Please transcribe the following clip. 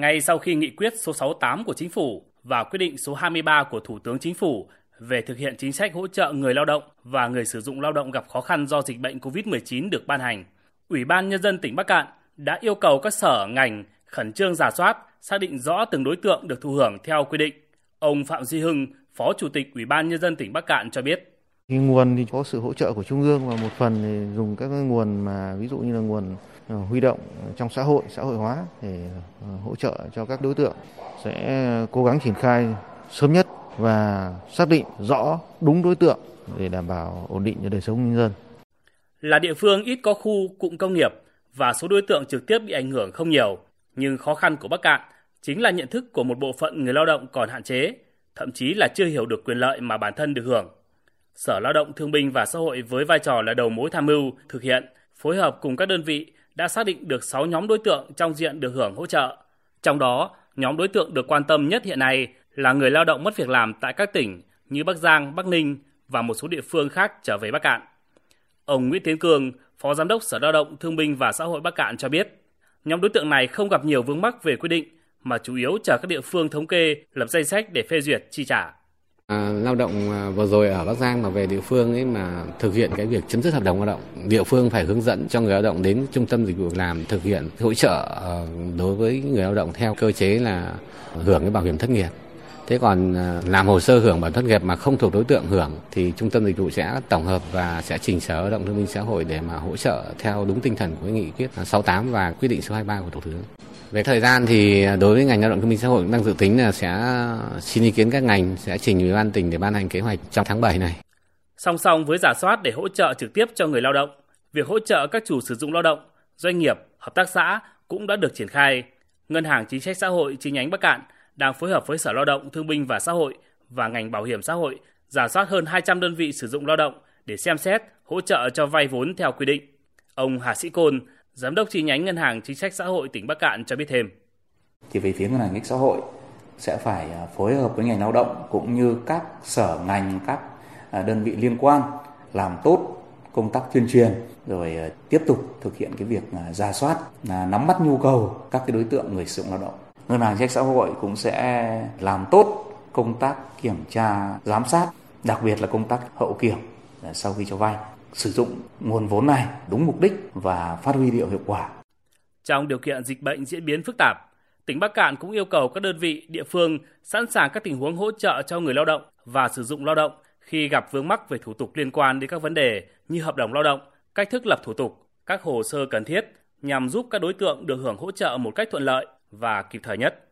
Ngay sau khi nghị quyết số 68 của Chính phủ và quyết định số 23 của Thủ tướng Chính phủ về thực hiện chính sách hỗ trợ người lao động và người sử dụng lao động gặp khó khăn do dịch bệnh COVID-19 được ban hành, Ủy ban Nhân dân tỉnh Bắc Cạn đã yêu cầu các sở ngành khẩn trương giả soát, xác định rõ từng đối tượng được thụ hưởng theo quy định. Ông Phạm Duy Hưng, Phó Chủ tịch Ủy ban Nhân dân tỉnh Bắc Cạn cho biết. Cái nguồn thì có sự hỗ trợ của Trung ương và một phần thì dùng các nguồn mà ví dụ như là nguồn ờ, huy động trong xã hội, xã hội hóa để ờ, hỗ trợ cho các đối tượng sẽ cố gắng triển khai sớm nhất và xác định rõ đúng đối tượng để đảm bảo ổn định cho đời sống nhân dân. Là địa phương ít có khu cụm công nghiệp và số đối tượng trực tiếp bị ảnh hưởng không nhiều, nhưng khó khăn của Bắc Cạn chính là nhận thức của một bộ phận người lao động còn hạn chế, thậm chí là chưa hiểu được quyền lợi mà bản thân được hưởng. Sở Lao động Thương binh và Xã hội với vai trò là đầu mối tham mưu, thực hiện, phối hợp cùng các đơn vị đã xác định được 6 nhóm đối tượng trong diện được hưởng hỗ trợ. Trong đó, nhóm đối tượng được quan tâm nhất hiện nay là người lao động mất việc làm tại các tỉnh như Bắc Giang, Bắc Ninh và một số địa phương khác trở về Bắc Cạn. Ông Nguyễn Tiến Cường, Phó Giám đốc Sở Lao động Thương binh và Xã hội Bắc Cạn cho biết, nhóm đối tượng này không gặp nhiều vướng mắc về quy định mà chủ yếu chờ các địa phương thống kê lập danh sách để phê duyệt chi trả. À, lao động à, vừa rồi ở Bắc Giang mà về địa phương ấy mà thực hiện cái việc chấm dứt hợp đồng lao động, địa phương phải hướng dẫn cho người lao động đến trung tâm dịch vụ làm thực hiện hỗ trợ à, đối với người lao động theo cơ chế là hưởng cái bảo hiểm thất nghiệp. Thế còn à, làm hồ sơ hưởng bảo hiểm thất nghiệp mà không thuộc đối tượng hưởng thì trung tâm dịch vụ sẽ tổng hợp và sẽ trình Sở Lao động Thương minh Xã hội để mà hỗ trợ theo đúng tinh thần của nghị quyết 68 và quyết định số 23 của Thủ tướng. Về thời gian thì đối với ngành lao động thương minh xã hội đang dự tính là sẽ xin ý kiến các ngành sẽ trình ủy ban tỉnh để ban hành kế hoạch trong tháng 7 này. Song song với giả soát để hỗ trợ trực tiếp cho người lao động, việc hỗ trợ các chủ sử dụng lao động, doanh nghiệp, hợp tác xã cũng đã được triển khai. Ngân hàng Chính sách Xã hội chi nhánh Bắc Cạn đang phối hợp với Sở Lao động Thương binh và Xã hội và ngành bảo hiểm xã hội giả soát hơn 200 đơn vị sử dụng lao động để xem xét hỗ trợ cho vay vốn theo quy định. Ông Hà Sĩ Côn, Giám đốc chi nhánh Ngân hàng Chính sách Xã hội tỉnh Bắc Cạn cho biết thêm. Thì về phía Ngân hàng Chính sách Xã hội sẽ phải à, phối hợp với ngành lao động cũng như các sở ngành, các à, đơn vị liên quan làm tốt công tác tuyên truyền rồi à, tiếp tục thực hiện cái việc ra soát nắm bắt nhu cầu các cái đối tượng người sử dụng lao động. Ngân hàng Chính sách Xã hội cũng sẽ làm tốt công tác kiểm tra, giám sát, đặc biệt là công tác hậu kiểm sau khi cho vay sử dụng nguồn vốn này đúng mục đích và phát huy hiệu hiệu quả. Trong điều kiện dịch bệnh diễn biến phức tạp, tỉnh Bắc Cạn cũng yêu cầu các đơn vị địa phương sẵn sàng các tình huống hỗ trợ cho người lao động và sử dụng lao động khi gặp vướng mắc về thủ tục liên quan đến các vấn đề như hợp đồng lao động, cách thức lập thủ tục, các hồ sơ cần thiết nhằm giúp các đối tượng được hưởng hỗ trợ một cách thuận lợi và kịp thời nhất.